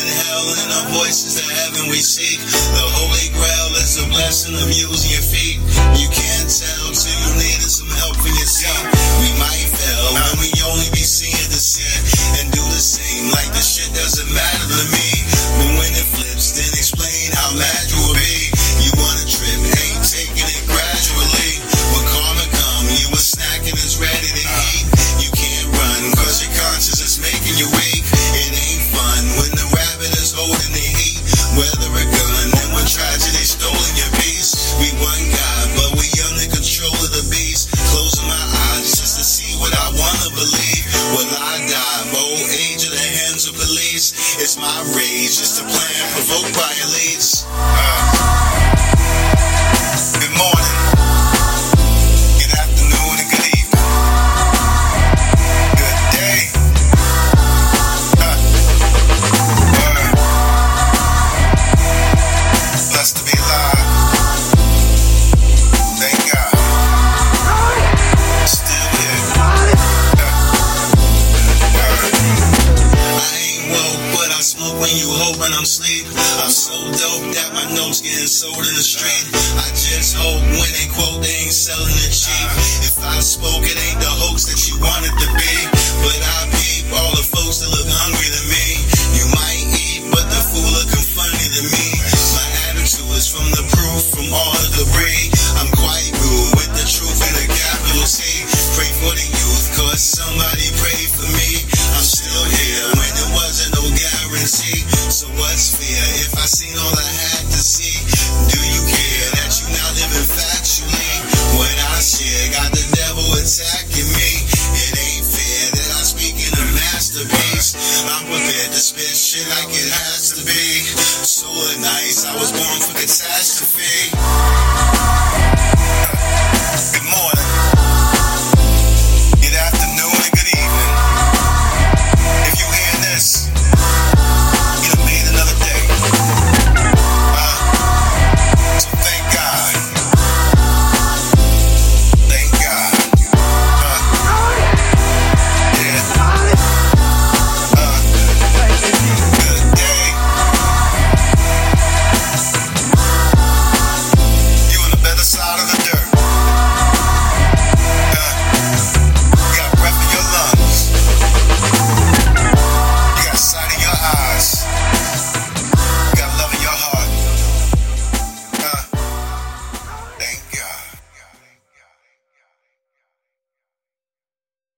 in hell and our voices to heaven we seek. The Holy Grail is a blessing of using your feet. You can't tell till you needed some help in your seat. We might fail when we only be seeing the sin and do the same like the shit doesn't matter to me. But when it flips, then explain how mad you will be. You wanna trip, ain't taking it gradually. When karma come, you a snack and it's ready to eat. You can't run cause your conscience is making you weak. Believe. Will I die of old age in the hands of police? It's my rage, it's a plan provoked by when you hoping I'm sleep. I'm so dope that my notes getting sold in the street. I just hope when they quote they ain't selling it cheap. If I spoke, it ain't the hoax that you wanted to be. But I peep all the folks that look hungry to me. You might eat, but the food looking funny to me. My attitude is from the proof, from all the debris. I'm quite rude with the truth and the capital T. Pray for the youth, cause somebody prayed for me. I'm still here guarantee. So what's fear if I seen all I had to see? Do you care that you now living factually? What I share got the devil attacking me. It ain't fair that I speak in a masterpiece. I'm prepared to spit shit like it has to be. So nice, I was born for catastrophe.